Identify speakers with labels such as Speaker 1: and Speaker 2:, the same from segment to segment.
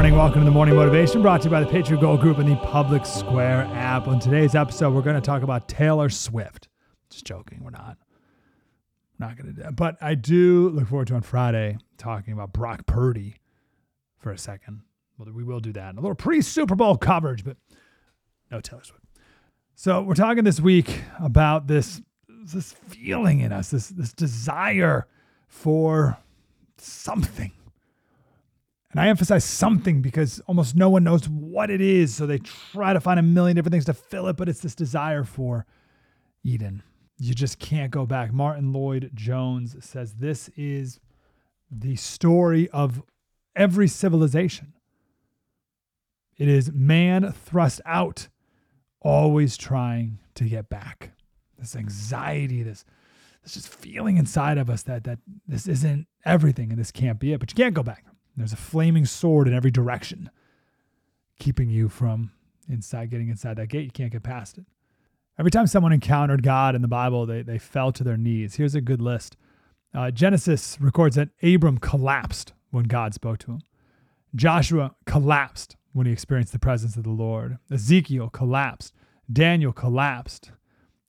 Speaker 1: Morning, welcome to the Morning Motivation brought to you by the Patriot Gold Group and the Public Square app. On today's episode, we're going to talk about Taylor Swift. Just joking, we're not. Not going to do that. But I do look forward to on Friday talking about Brock Purdy for a second. Well, we will do that. A little pre Super Bowl coverage, but no Taylor Swift. So we're talking this week about this this feeling in us, this this desire for something. And I emphasize something because almost no one knows what it is. So they try to find a million different things to fill it, but it's this desire for Eden. You just can't go back. Martin Lloyd-Jones says this is the story of every civilization. It is man thrust out, always trying to get back. This anxiety, this this just feeling inside of us that that this isn't everything and this can't be it. But you can't go back. There's a flaming sword in every direction, keeping you from inside getting inside that gate. You can't get past it. Every time someone encountered God in the Bible, they, they fell to their knees. Here's a good list. Uh, Genesis records that Abram collapsed when God spoke to him. Joshua collapsed when he experienced the presence of the Lord. Ezekiel collapsed. Daniel collapsed.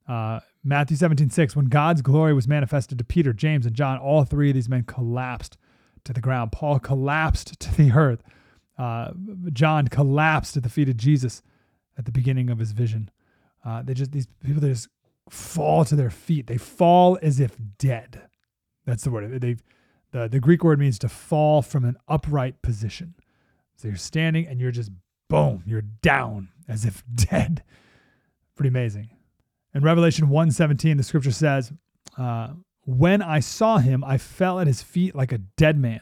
Speaker 1: Uh, Matthew 17, 6, when God's glory was manifested to Peter, James, and John, all three of these men collapsed to the ground. Paul collapsed to the earth. Uh, John collapsed at the feet of Jesus at the beginning of his vision. Uh, they just these people they just fall to their feet. They fall as if dead. That's the word. They the the Greek word means to fall from an upright position. So you're standing and you're just boom, you're down as if dead. Pretty amazing. In Revelation 1:17, the scripture says, uh, when I saw him, I fell at his feet like a dead man.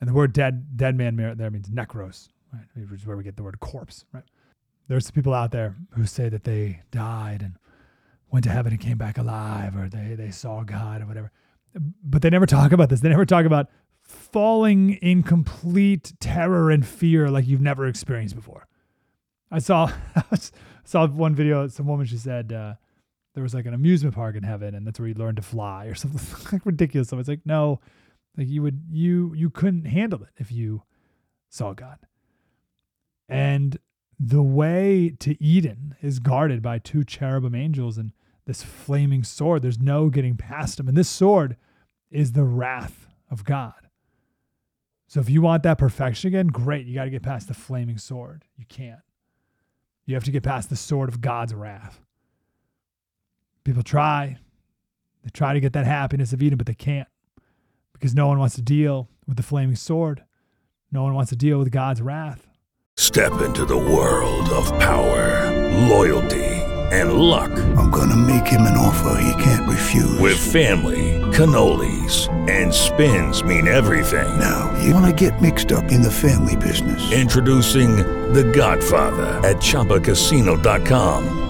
Speaker 1: And the word dead, dead man there means necros, right? Which is where we get the word corpse, right? There's people out there who say that they died and went to heaven and came back alive, or they, they saw God or whatever. But they never talk about this. They never talk about falling in complete terror and fear like you've never experienced before. I saw I saw one video. Some woman she said, uh, there was like an amusement park in heaven and that's where you learn to fly or something like ridiculous. So it's like, no, like you would you you couldn't handle it if you saw God. And the way to Eden is guarded by two cherubim angels and this flaming sword. There's no getting past them. And this sword is the wrath of God. So if you want that perfection again, great. You got to get past the flaming sword. You can't. You have to get past the sword of God's wrath. People try. They try to get that happiness of Eden, but they can't because no one wants to deal with the flaming sword. No one wants to deal with God's wrath.
Speaker 2: Step into the world of power, loyalty, and luck.
Speaker 3: I'm going to make him an offer he can't refuse.
Speaker 2: With family, cannolis, and spins mean everything.
Speaker 3: Now, you want to get mixed up in the family business.
Speaker 2: Introducing The Godfather at ChumbaCasino.com.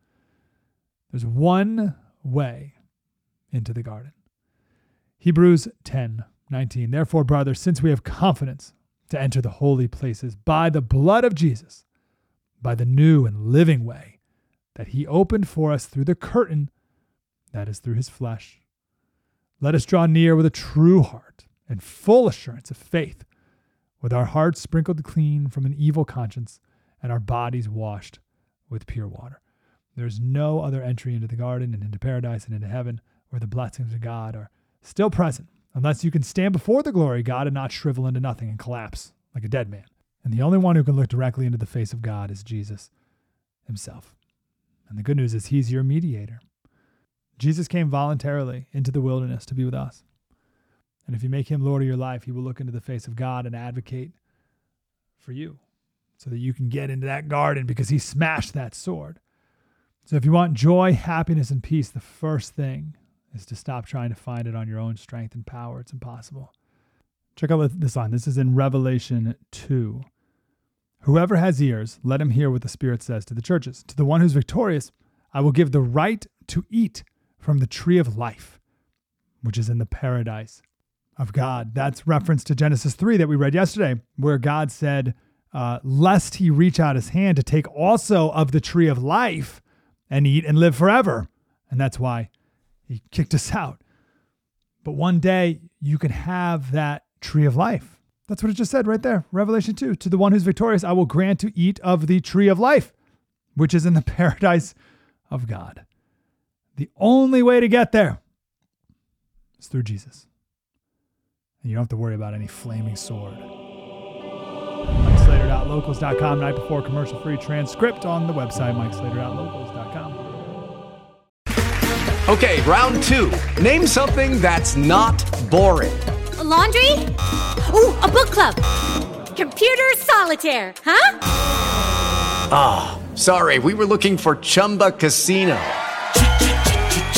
Speaker 1: There's one way into the garden. Hebrews 10 19. Therefore, brothers, since we have confidence to enter the holy places by the blood of Jesus, by the new and living way that he opened for us through the curtain, that is through his flesh, let us draw near with a true heart and full assurance of faith, with our hearts sprinkled clean from an evil conscience and our bodies washed with pure water. There's no other entry into the garden and into paradise and into heaven where the blessings of God are still present, unless you can stand before the glory of God and not shrivel into nothing and collapse like a dead man. And the only one who can look directly into the face of God is Jesus himself. And the good news is he's your mediator. Jesus came voluntarily into the wilderness to be with us. And if you make him Lord of your life, he will look into the face of God and advocate for you so that you can get into that garden because he smashed that sword. So if you want joy, happiness, and peace, the first thing is to stop trying to find it on your own strength and power. It's impossible. Check out this line. This is in Revelation 2. Whoever has ears, let him hear what the Spirit says to the churches. To the one who's victorious, I will give the right to eat from the tree of life, which is in the paradise of God. That's reference to Genesis 3 that we read yesterday, where God said, uh, Lest he reach out his hand to take also of the tree of life and eat and live forever. And that's why he kicked us out. But one day you can have that tree of life. That's what it just said right there. Revelation 2 To the one who's victorious, I will grant to eat of the tree of life, which is in the paradise of God. The only way to get there is through Jesus. And you don't have to worry about any flaming sword. MikeSlater.locals.com, night before commercial free transcript on the website, MikeSlater.locals.com.
Speaker 4: Okay, round two. Name something that's not boring.
Speaker 5: A laundry? Ooh, a book club. Computer solitaire, huh?
Speaker 4: Ah, oh, sorry, we were looking for Chumba Casino.